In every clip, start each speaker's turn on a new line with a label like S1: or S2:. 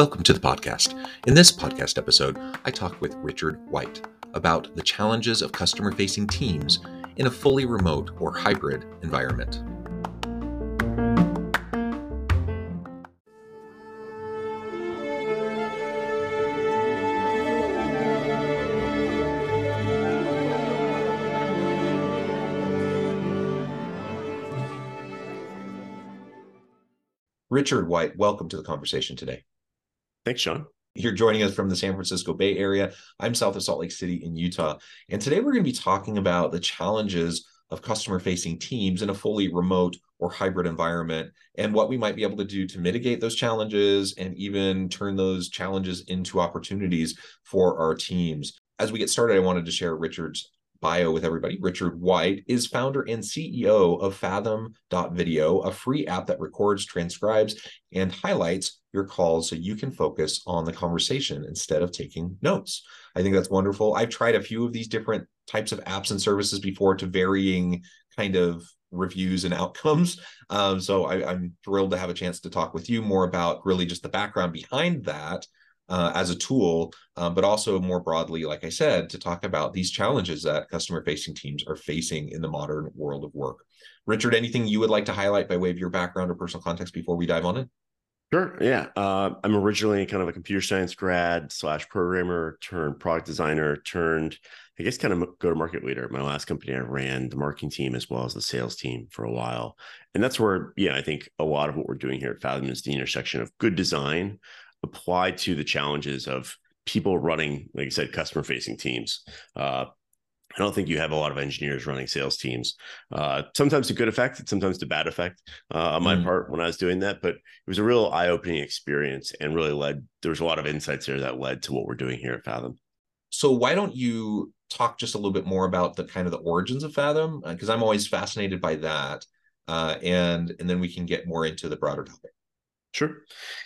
S1: Welcome to the podcast. In this podcast episode, I talk with Richard White about the challenges of customer facing teams in a fully remote or hybrid environment. Richard White, welcome to the conversation today.
S2: Thanks, John.
S1: You're joining us from the San Francisco Bay Area. I'm south of Salt Lake City in Utah. And today we're going to be talking about the challenges of customer facing teams in a fully remote or hybrid environment and what we might be able to do to mitigate those challenges and even turn those challenges into opportunities for our teams. As we get started, I wanted to share Richard's bio with everybody. Richard White is founder and CEO of Fathom.video, a free app that records, transcribes, and highlights your calls so you can focus on the conversation instead of taking notes. I think that's wonderful. I've tried a few of these different types of apps and services before to varying kind of reviews and outcomes. Um, so I, am thrilled to have a chance to talk with you more about really just the background behind that uh, as a tool, uh, but also more broadly, like I said, to talk about these challenges that customer facing teams are facing in the modern world of work. Richard, anything you would like to highlight by way of your background or personal context before we dive on in?
S2: Sure. Yeah. Uh, I'm originally kind of a computer science grad slash programmer turned product designer turned, I guess, kind of go to market leader. My last company, I ran the marketing team as well as the sales team for a while. And that's where, yeah, I think a lot of what we're doing here at Fathom is the intersection of good design applied to the challenges of people running, like I said, customer facing teams. Uh, I don't think you have a lot of engineers running sales teams. Uh, sometimes to good effect, sometimes to bad effect uh, on my mm. part when I was doing that. But it was a real eye opening experience and really led, there was a lot of insights there that led to what we're doing here at Fathom.
S1: So, why don't you talk just a little bit more about the kind of the origins of Fathom? Because uh, I'm always fascinated by that. Uh, and and then we can get more into the broader topic.
S2: Sure.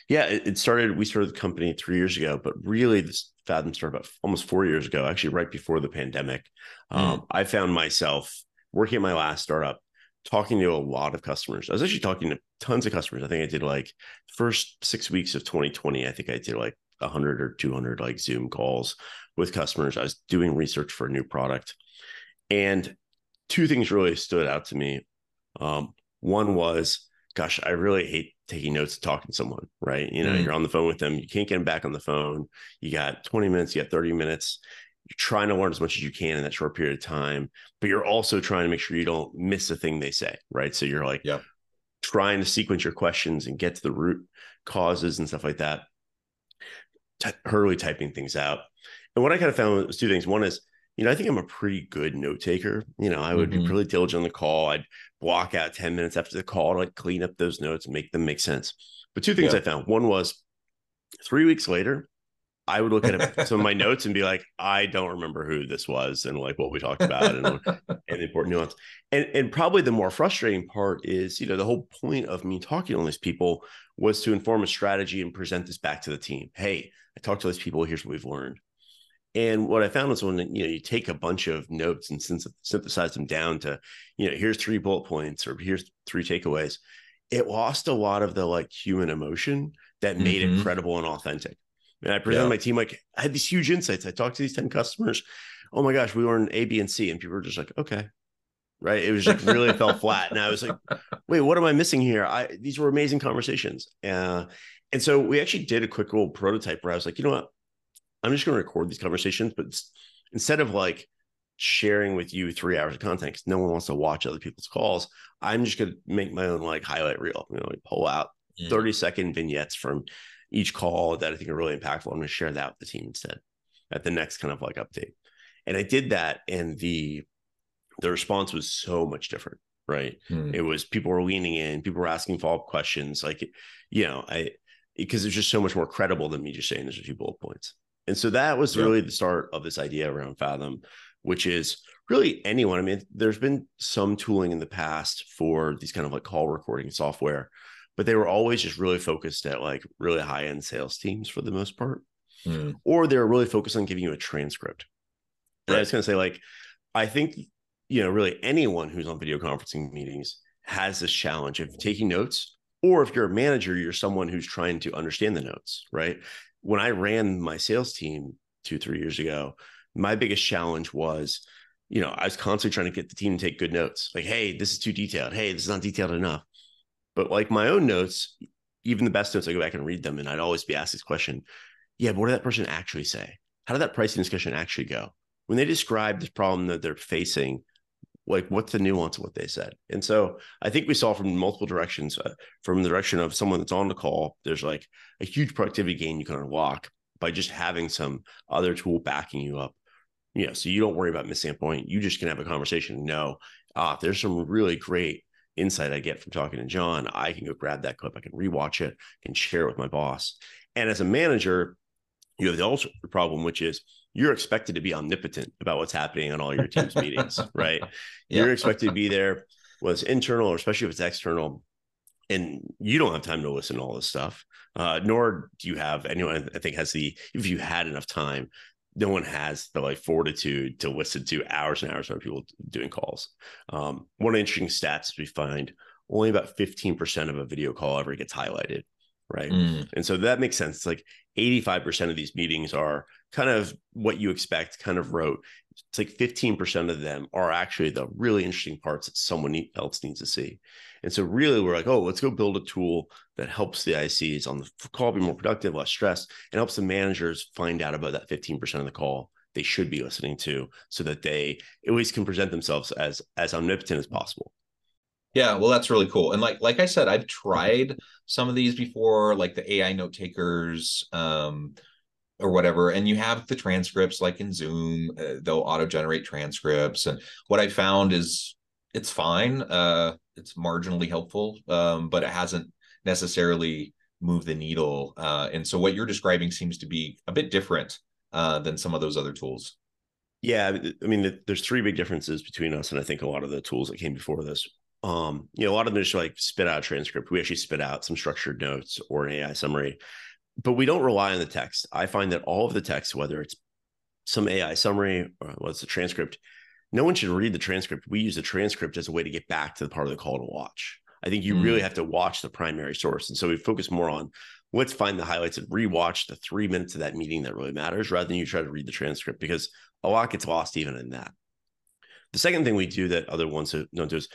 S2: Yeah, it, it, started. We started the company three years ago, but really, this Fathom started about almost four years ago. Actually, right before the pandemic, mm. um, I found myself working at my last startup, talking to a lot of customers. I was actually talking to tons of customers. I think I did like first six weeks of 2020. I think I did like 100 or 200 like Zoom calls with customers. I was doing research for a new product, and two things really stood out to me. Um, one was, gosh, I really hate taking notes and talking to someone, right? You know, mm. you're on the phone with them, you can't get them back on the phone. You got 20 minutes, you got 30 minutes. You're trying to learn as much as you can in that short period of time, but you're also trying to make sure you don't miss a thing they say, right? So you're like
S1: yeah.
S2: trying to sequence your questions and get to the root causes and stuff like that. T- hurriedly typing things out. And what I kind of found was two things. One is you know, I think I'm a pretty good note taker. You know, I would mm-hmm. be really diligent on the call. I'd block out 10 minutes after the call to like clean up those notes and make them make sense. But two things yeah. I found. One was three weeks later, I would look at some of my notes and be like, I don't remember who this was and like what we talked about and, and important nuance. And and probably the more frustrating part is, you know, the whole point of me talking to all these people was to inform a strategy and present this back to the team. Hey, I talked to these people. Here's what we've learned. And what I found was when you know you take a bunch of notes and synthesize them down to, you know, here's three bullet points or here's three takeaways, it lost a lot of the like human emotion that made mm-hmm. it credible and authentic. And I presented yeah. my team like I had these huge insights. I talked to these 10 customers. Oh my gosh, we learned A, B, and C. And people were just like, okay. Right. It was like really fell flat. And I was like, wait, what am I missing here? I these were amazing conversations. Uh, and so we actually did a quick little prototype where I was like, you know what? I'm just going to record these conversations, but instead of like sharing with you three hours of content because no one wants to watch other people's calls, I'm just going to make my own like highlight reel. You know, like pull out mm. 30 second vignettes from each call that I think are really impactful. I'm going to share that with the team instead at the next kind of like update. And I did that, and the the response was so much different, right?
S1: Hmm.
S2: It was people were leaning in, people were asking follow up questions, like you know, I because it's just so much more credible than me just saying there's a few bullet points. And so that was
S1: Yeah.
S2: really the start of this idea around Fathom, which is really anyone. I mean, there's been some tooling in the past for these kind of like call recording software, but they were always just really focused at like really high end sales teams for the most part,
S1: Hmm.
S2: or they were really focused on giving you a transcript. And I was going to say, like, I think, you know, really anyone who's on video conferencing meetings has this challenge of taking notes, or if you're a manager, you're someone who's trying to understand the notes, right? When I ran my sales team two, three years ago, my biggest challenge was, you know, I was constantly trying to get the team to take good notes. Like, hey, this is too detailed. Hey, this is not detailed enough. But like my own notes, even the best notes, I go back and read them, and I'd always be asked this question: Yeah, but what did that person actually say? How did that pricing discussion actually go? When they describe this problem that they're facing, like what's the nuance of what they said? And so I think we saw from multiple directions. Uh, from the direction of someone that's on the call, there's like a huge productivity gain you can unlock by just having some other tool backing you up. You know, so you don't worry about missing a point. You just can have a conversation. and know, ah, there's some really great insight I get from talking to John. I can go grab that clip. I can rewatch it, can share it with my boss. And as a manager, you have the also problem, which is you're expected to be omnipotent about what's happening on all your team's meetings, right?
S1: Yeah.
S2: You're expected to be there, whether it's internal or especially if it's external, and you don't have time to listen to all this stuff. Uh, nor do you have anyone. I think has the if you had enough time, no one has the like fortitude to listen to hours and hours of people doing calls. Um, one of the interesting stats we find only about 15% of a video call ever gets highlighted, right?
S1: Hmm.
S2: And so that makes sense. It's like 85% of these meetings are kind of what you expect, kind of rote. It's like 15% of them are actually the really interesting parts that someone else needs to see. And so really we're like, oh, let's go build a tool that helps the ICs on the call be more productive, less stressed, and helps the managers find out about that 15% of the call they should be listening to so that they at least can present themselves as as omnipotent as possible.
S1: Yeah, well, that's really cool. And like like I said, I've tried some of these before, like the AI note takers, um, or whatever. And you have the transcripts, like in Zoom, uh, they'll auto generate transcripts. And what I found is it's fine. Uh, it's marginally helpful, um, but it hasn't necessarily moved the needle. Uh, and so what you're describing seems to be a bit different uh, than some of those other tools.
S2: Yeah, I mean, there's three big differences between us and I think a lot of the tools that came before this. Um, you know, a lot of them just like spit out a transcript. We actually spit out some structured notes or an AI summary, but we don't rely on the text. I find that all of the text, whether it's some AI summary or what's the transcript, no one should read the transcript. We use the transcript as a way to get back to the part of the call to watch. I think you
S1: Mm.
S2: really have to watch the primary source. And so we focus more on let's find the highlights and rewatch the three minutes of that meeting that really matters rather than you try to read the transcript because a lot gets lost even in that. The second thing we do that other ones don't do is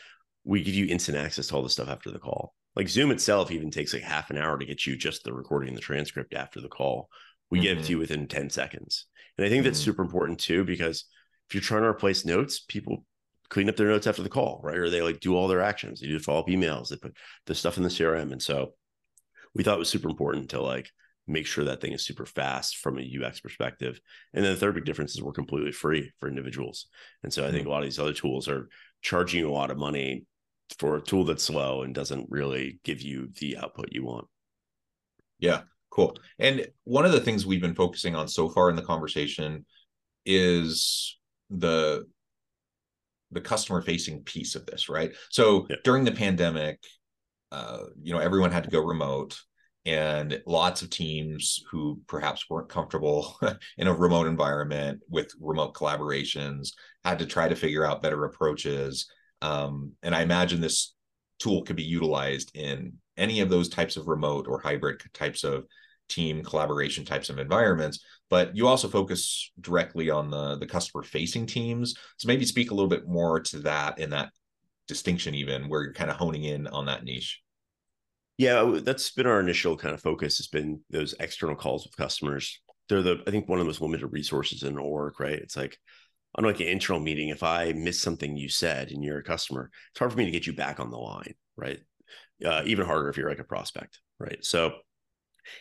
S2: we give you instant access to all the stuff after the call. Like Zoom itself even takes like half an hour to get you just the recording and the transcript after the call. We get it to you within 10 seconds. And I think that's
S1: Mhm.
S2: super important too, because if you're trying to replace notes, people clean up their notes after the call, right? Or they like do all their actions. They do follow up emails, they put the stuff in the CRM. And so we thought it was super important to like make sure that thing is super fast from a UX perspective. And then the third big difference is we're completely free for individuals. And so I think a lot of these other tools are charging you a lot of money for a tool that's slow and doesn't really give you the output you want.
S1: Yeah, cool. And one of the things we've been focusing on so far in the conversation is the the customer facing piece of this, right? So
S2: Yep.
S1: during the pandemic, uh, you know, everyone had to go remote and lots of teams who perhaps weren't comfortable in a remote environment with remote collaborations had to try to figure out better approaches. Um, and I imagine this tool could be utilized in any of those types of remote or hybrid types of team collaboration types of environments but you also focus directly on the the customer facing teams so maybe speak a little bit more to that in that distinction even where you're kind of honing in on that niche
S2: Yeah, that's been our initial kind of focus has been those external calls with customers. They're the I think one of the most limited resources in org, right? It's like unlike an internal meeting, if I miss something you said and you're a customer, it's hard for me to get you back on the line, right? Uh, even harder if you're like a prospect, right? So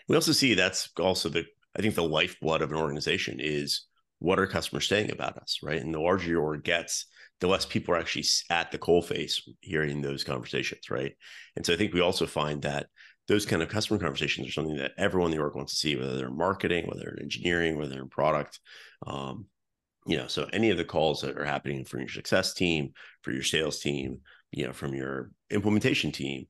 S2: we also see that's also the I think the lifeblood of an organization is what are customers saying about us, right? And the larger your org gets, the less people are actually at the coal face hearing those conversations, right? And so I think we also find that those kind of customer conversations are something that everyone in the org wants to see, whether they're in marketing, whether they're in engineering, whether they're in product. Um, you know, so any of the calls that are happening from your success team, for your sales team, you know, from your implementation team,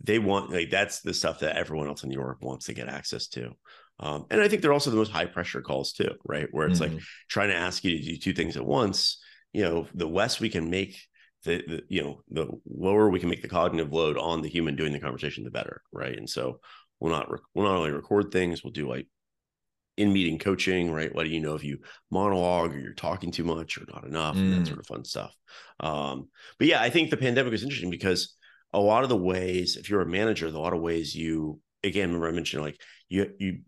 S2: they want like that's the stuff that everyone else in the org wants to get access to. Um, and I think they're also the most high pressure calls too, right? Where it's mm-hmm. like trying to ask you to do two things at once. You know, the less we can make the, the, you know the lower we can make the cognitive load on the human doing the conversation, the better, right? And so we'll not rec- we'll not only record things, we'll do like in meeting coaching, right? Letting you know if you monologue or you're talking too much or not enough, mm. and that sort of fun stuff. Um, but yeah, I think the pandemic was interesting because a lot of the ways, if you're a manager, a lot of ways you again, remember I mentioned like you you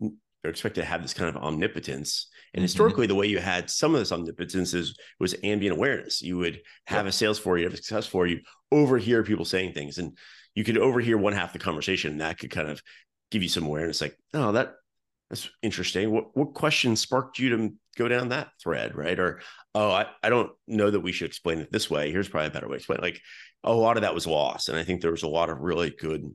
S2: are expected to have this kind of omnipotence. And mm-hmm. historically, the way you had some of this omnipotence is was ambient awareness. You would have yep. a sales for you, have a success for you, overhear people saying things, and you could overhear one half the conversation, and that could kind of give you some awareness. Like, oh, that that's interesting. What what question sparked you to go down that thread, right? Or oh, I, I don't know that we should explain it this way. Here's probably a better way to explain. It. Like a lot of that was lost, and I think there was a lot of really good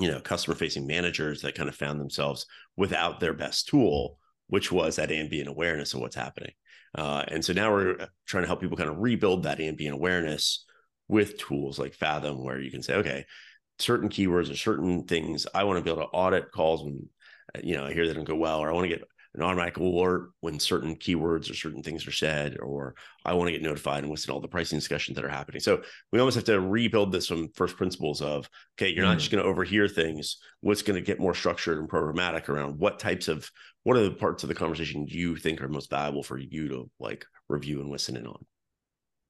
S2: you know customer facing managers that kind of found themselves without their best tool which was that ambient awareness of what's happening uh, and so now we're uh, trying to help people kind of rebuild that ambient awareness with tools like fathom where you can say okay certain keywords or certain things i want to be able to audit calls when you know i hear that don't go well or i want to get an automatic alert when certain keywords or certain things are said, or I want to get notified and listen to all the pricing discussions that are happening. So we almost have to rebuild this from first principles of, okay, you're mm. not just going to overhear things. What's going to get more structured and programmatic around what types of, what are the parts of the conversation you think are most valuable for you to like review and listen in on?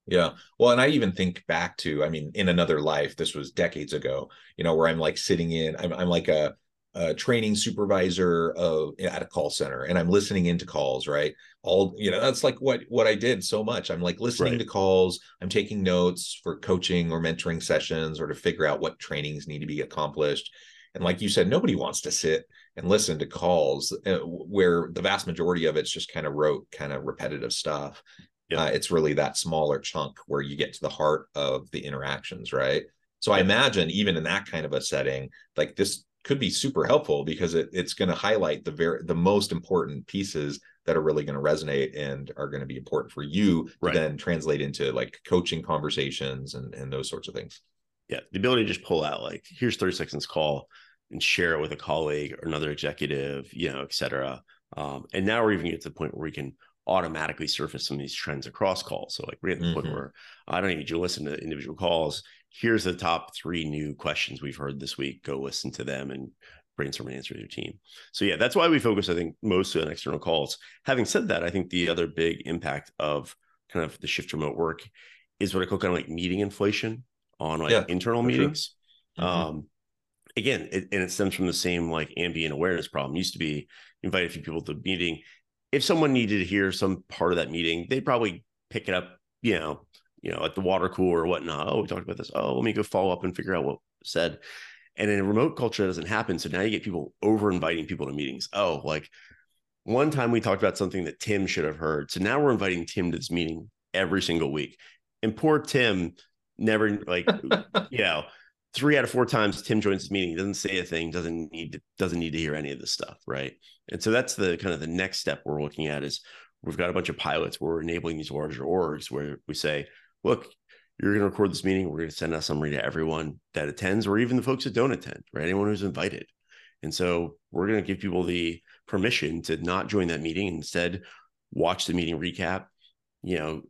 S1: Yeah. Well, and I even think back to, I mean, in another life, this was decades ago, you know, where I'm like sitting in, I'm, I'm like a, a training supervisor of at a call center and i'm listening into calls right? All you know that's like what what i did so much. I'm like listening right. to calls. I'm taking notes for coaching or mentoring sessions or to figure out what trainings need to be accomplished. And like you said nobody wants to sit and listen to calls uh, where the vast majority of it's just kind of rote kind of repetitive stuff. Yeah. uh, it's really that smaller chunk where you get to the heart of the interactions right? So I imagine even in that kind of a setting, like this could be super helpful because it, it's going to highlight the very the most important pieces that are really going to resonate and are going to be important for you right. to then translate into like coaching conversations and and those sorts of things
S2: yeah the ability to just pull out like here's 30 seconds call and share it with a colleague or another executive you know et cetera um, and now we're even get to the point where we can automatically surface some of these trends across calls so like we're at the mm-hmm. point where i don't even need you to listen to individual calls here's the top three new questions we've heard this week. Go listen to them and brainstorm and answer your team. So yeah, that's why we focus, I think, mostly on external calls. Having said that, I think the other big impact of kind of the shift remote work is what I call kind of like meeting inflation on like yeah, internal meetings. Sure. Mm-hmm. Um, again, it, and it stems from the same like ambient awareness problem. It used to be invite a few people to the meeting. If someone needed to hear some part of that meeting, they'd probably pick it up, you know, you know, at the water cooler or whatnot. Oh, we talked about this. Oh, let me go follow up and figure out what said. And in a remote culture, that doesn't happen. So now you get people over inviting people to meetings. Oh, like one time we talked about something that Tim should have heard. So now we're inviting Tim to this meeting every single week. And poor Tim never like, you know, three out of four times Tim joins this meeting, doesn't say a thing, doesn't need to, doesn't need to hear any of this stuff. Right. And so that's the kind of the next step we're looking at is we've got a bunch of pilots where we're enabling these larger orgs where we say, look, you're going to record this meeting. We're going to send a summary to everyone that attends, or even the folks that don't attend, right? Anyone who's invited. And so we're going to give people the permission to not join that meeting. Instead, watch the meeting recap, you know,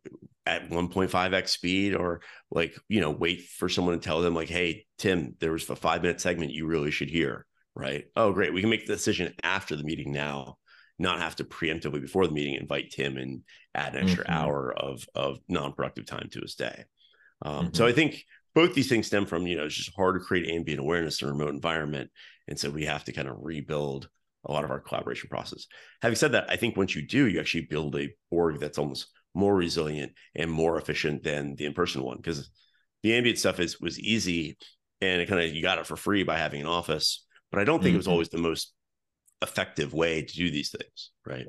S2: at 1.5x speed, or like, you know, wait for someone to tell them, like, hey, Tim, there was a five minute segment you really should hear, right? Oh, great. We can make the decision after the meeting now not have to preemptively before the meeting invite Tim and add an extra mm-hmm. hour of of non-productive time to his day. Um, mm-hmm. So I think both these things stem from you know it's just hard to create ambient awareness in a remote environment, and so we have to kind of rebuild a lot of our collaboration process. Having said that, I think once you do, you actually build a org that's almost more resilient and more efficient than the in-person one because the ambient stuff is was easy and it kind of you got it for free by having an office but i don't think mm-hmm. it was mm-hmm. always the most effective way to do these things, right?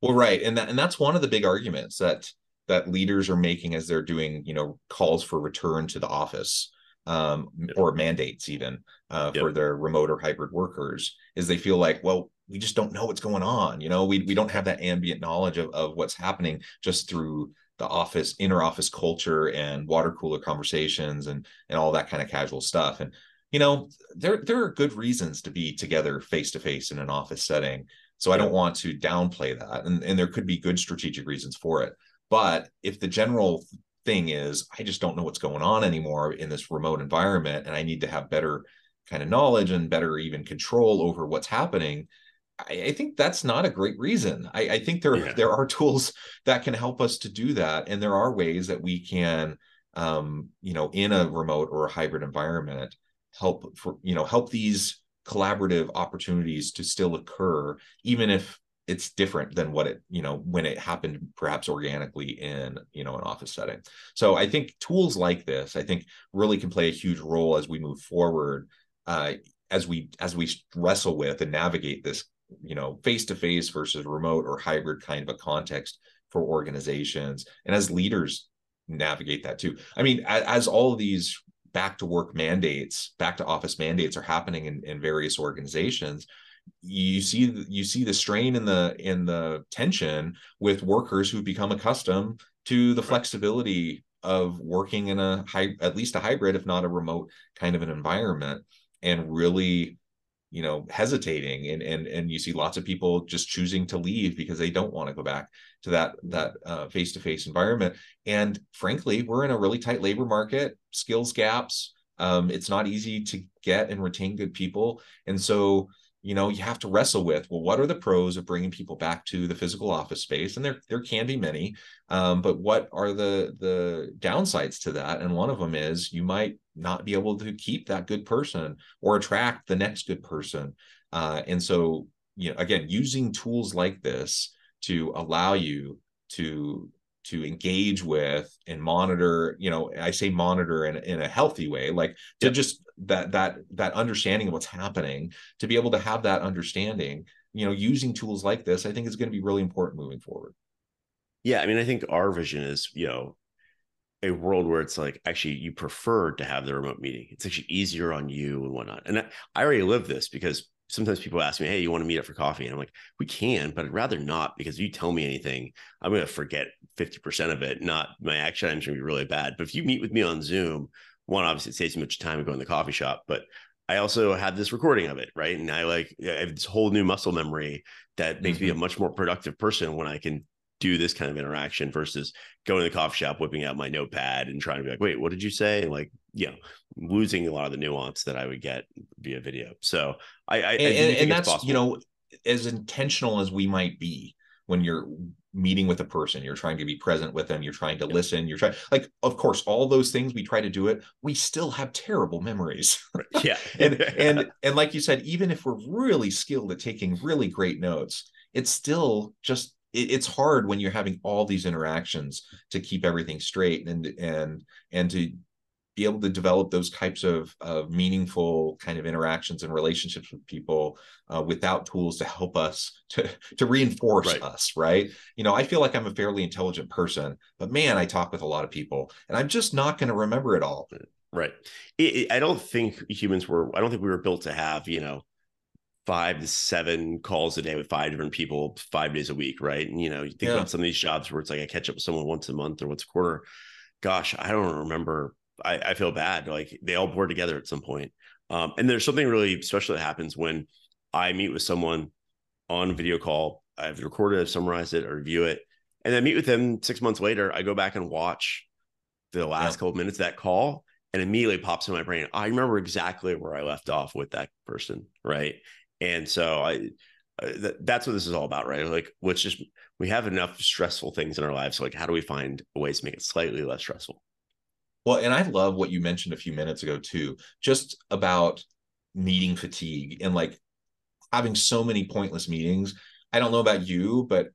S1: Well, right, and that and that's one of the big arguments that that leaders are making as they're doing, you know, calls for return to the office um, yep. or mandates even uh, yep. for their remote or hybrid workers is they feel like, well, we just don't know what's going on. You know, we we don't have that ambient knowledge of, of what's happening just through the office, inner office culture and water cooler conversations and and all that kind of casual stuff. And you know, there there are good reasons to be together face to face in an office setting. So I don't want to downplay that. And, and there could be good strategic reasons for it. But if the general thing is, I just don't know what's going on anymore in this remote environment, and I need to have better kind of knowledge and better even control over what's happening, I, I think that's not a great reason. I, I think there yeah. there are tools that can help us to do that, and there are ways that we can, um, you know, in a remote or a hybrid environment, help for you know help these collaborative opportunities to still occur, even if it's different than what it, you know, when it happened perhaps organically in, you know, an office setting. So I think tools like this, I think really can play a huge role as we move forward, uh, as we as we wrestle with and navigate this, you know, face-to-face versus remote or hybrid kind of a context for organizations and as leaders navigate that too. I mean, as, as all of these back to work mandates, back to office mandates are happening in, in various organizations, you see you see the strain in the in the tension with workers who become accustomed to the flexibility of working in a high at least a hybrid if not a remote kind of an environment and really you know hesitating and and and you see lots of people just choosing to leave because they don't want to go back to that that uh, face-to-face environment. And frankly we're in a really tight labor market skills gaps um, it's not easy to get and retain good people. And so you know you have to wrestle with well what are the pros of bringing people back to the physical office space? And there there can be many um, but what are the the downsides to that? And one of them is you might not be able to keep that good person or attract the next good person. Uh, and so you know again using tools like this to allow you to to engage with and monitor you know i say monitor in, in a healthy way like to yep. just that that that understanding of what's happening to be able to have that understanding you know using tools like this i think is going to be really important moving forward.
S2: Yeah i mean i think our vision is you know a world where it's like actually you prefer to have the remote meeting. It's actually easier on you and whatnot. And i, I already live this because sometimes people ask me, Hey, you want to meet up for coffee? And I'm like, we can, but I'd rather not because if you tell me anything, I'm going to forget 50% of it. Not my action items going to be really bad. But if you meet with me on Zoom, one, obviously it saves me much time to go in the coffee shop, but I also have this recording of it, right? And I like I have this whole new muscle memory that makes mm-hmm. me a mm-hmm. much more productive person when I can do this kind of interaction versus going to the coffee shop, whipping out my notepad and trying to be like, wait, what did you say? And like, you know, losing a lot of the nuance that I would get via video. So I, I
S1: and, I and that's possible. you know, as intentional as we might be when you're meeting with a person you're trying to be present with them you're trying to listen you're trying like of course all those things we try to do it we still have terrible memories
S2: yeah
S1: and and and like you said even if we're really skilled at taking really great notes it's still just it, it's hard when you're having all these interactions to keep everything straight and and and to be able to develop those types of, of meaningful kind of interactions and relationships with people uh, without tools to help us to to reinforce right. us right you know i feel like i'm a fairly intelligent person but man i talk with a lot of people and i'm just not going to remember it all
S2: right it, it, i don't think humans were i don't think we were built to have you know five to seven calls a day with five different people five days a week, right? And you know, you think yeah. about some of these jobs where it's like I catch up with someone once a month or once a quarter. Gosh, I don't remember. I, I feel bad. Like they all blur together at some point. Um, and there's something really special that happens when I meet with someone on video call. I've recorded, I've summarized it, or review it, and then meet with them six months later. I go back and watch the last yeah. couple of minutes of that call, and immediately pops in my brain. I remember exactly where I left off with that person, right? And so I, uh, th- that's what this is all about, right? Like, let's just we have enough stressful things in our lives. So like, how do we find ways to make it slightly less stressful?
S1: Well, and I love what you mentioned a few minutes ago too, just about meeting fatigue and like having so many pointless meetings. I don't know about you, but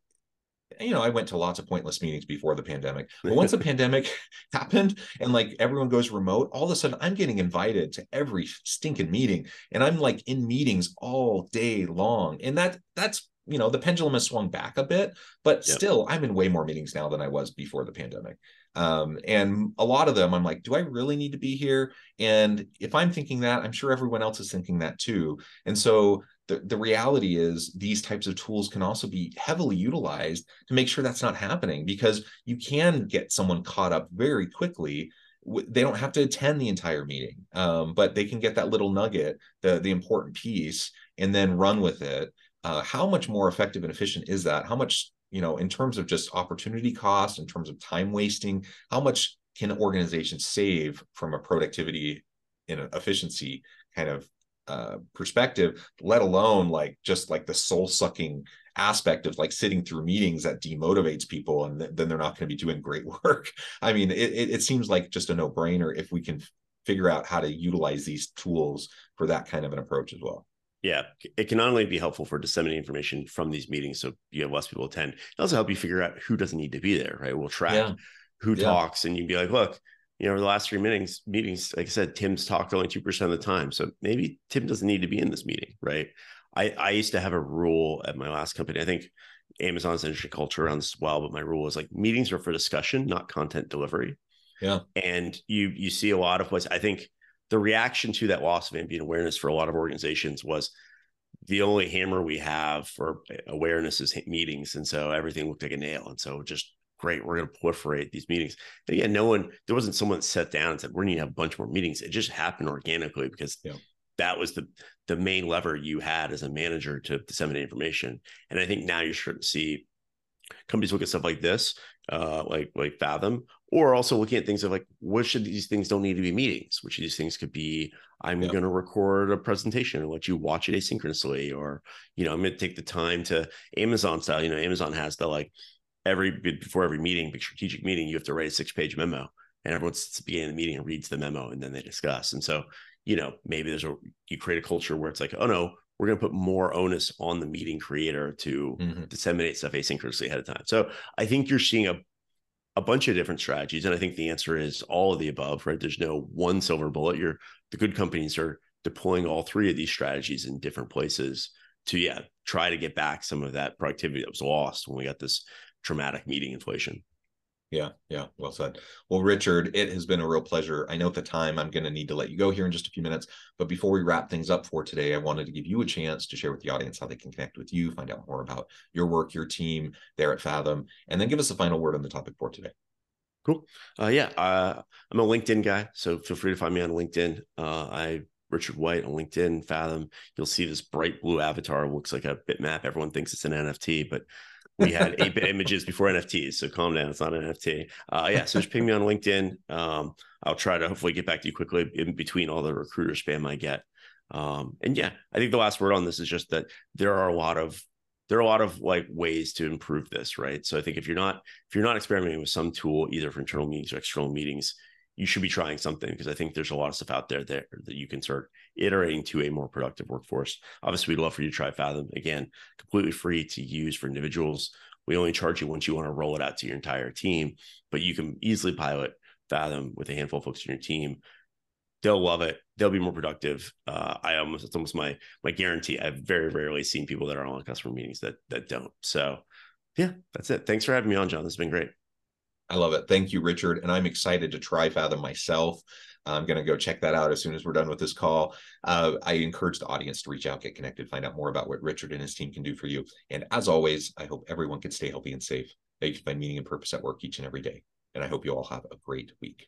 S1: you know, I went to lots of pointless meetings before the pandemic. But once the pandemic happened and like everyone goes remote, all of a sudden I'm getting invited to every stinking meeting and I'm like in meetings all day long. And that that's you know the pendulum has swung back a bit but yep. still i'm in way more meetings now than i was before the pandemic um, and a lot of them i'm like do i really need to be here? And if i'm thinking that i'm sure everyone else is thinking that too. And so the, the reality is these types of tools can also be heavily utilized to make sure that's not happening because you can get someone caught up very quickly. They don't have to attend the entire meeting um, but they can get that little nugget the the important piece and then run with it. Uh, how much more effective and efficient is that? How much you know in terms of just opportunity cost in terms of time wasting how much can organizations save from a productivity and efficiency kind of uh, perspective let alone like just like the soul sucking aspect of like sitting through meetings that demotivates people and th- then they're not going to be doing great work? I mean it, it, it seems like just a no-brainer if we can figure out how to utilize these tools for that kind of an approach as well
S2: yeah, it can not only be helpful for disseminating information from these meetings, so you have less people attend. It also help you figure out who doesn't need to be there. Right? We'll track yeah. who yeah. talks, and you can be like, look, you know, over the last three meetings, meetings, like I said, Tim's talked only two percent of the time, so maybe Tim doesn't need to be in this meeting, right? I, I used to have a rule at my last company. I think Amazon's interesting culture around this as well, but my rule was like meetings are for discussion, not content delivery.
S1: Yeah.
S2: And you you see a lot of places. I think the reaction to that loss of ambient awareness for a lot of organizations was the only hammer we have for awareness is meetings. And so everything looked like a nail. And so just great, we're going to proliferate these meetings. And again, no one, there wasn't someone that sat down and said, we're going to have a bunch more meetings. It just happened organically because yeah that was the the main lever you had as a manager to disseminate information. And I think now you're starting to see companies look at stuff like this, uh, like like Fathom, or also looking at things of like which of these things don't need to be meetings, which these things could be I'm yep. going to record a presentation and let you watch it asynchronously, or you know I'm going to take the time to Amazon style. You know, Amazon has the like every before every meeting, big strategic meeting, you have to write a six page memo, and everyone sits at the beginning of the meeting and reads the memo, and then they discuss. And so you know, maybe there's a you create a culture where it's like, oh no, we're going to put more onus on the meeting creator to mm-hmm. disseminate stuff asynchronously ahead of time. So I think you're seeing a a bunch of different strategies, and I think the answer is all of the above. Right? There's no one silver bullet. You're the good companies are deploying all three of these strategies in different places to yeah try to get back some of that productivity that was lost when we got this dramatic meeting inflation.
S1: Yeah, yeah, well said. Well, Richard, it has been a real pleasure. I know at the time I'm going to need to let you go here in just a few minutes, but before we wrap things up for today, I wanted to give you a chance to share with the audience how they can connect with you, find out more about your work, your team there at Fathom, and then give us a final word on the topic for today.
S2: Cool. Uh, yeah, uh, I'm a LinkedIn guy, so feel free to find me on LinkedIn. Uh, I Richard White on LinkedIn, Fathom. You'll see this bright blue avatar. Looks like a bitmap. Everyone thinks it's an NFT, but we had 8-bit images before NFTs. So calm down. It's not an NFT. Uh, yeah. So just ping me on LinkedIn. Um, I'll try to hopefully get back to you quickly in between all the recruiter spam I get. Um, and yeah, I think the last word on this is just that there are a lot of there are a lot of like ways to improve this, right? So I think if you're not if you're not experimenting with some tool either for internal meetings or external meetings, you should be trying something because I think there's a lot of stuff out there there that you can start iterating to a more productive workforce. Obviously, we'd love for you to try Fathom again, completely free to use for individuals. We only charge you once you want to roll it out to your entire team, but you can easily pilot Fathom with a handful of folks in your team. They'll love it. They'll be more productive. Uh, I almost it's almost my my guarantee. I've very rarely seen people that are on customer meetings that that don't. So yeah, that's it. Thanks for having me on, John. This has been great.
S1: I love it. Thank you, Richard. And I'm excited to try Fathom myself. I'm going to go check that out as soon as we're done with this call. Uh, I encourage the audience to reach out, get connected, find out more about what Richard and his team can do for you. And as always, I hope everyone can stay healthy and safe. That you can find meaning and purpose at work each and every day. And I hope you all have a great week.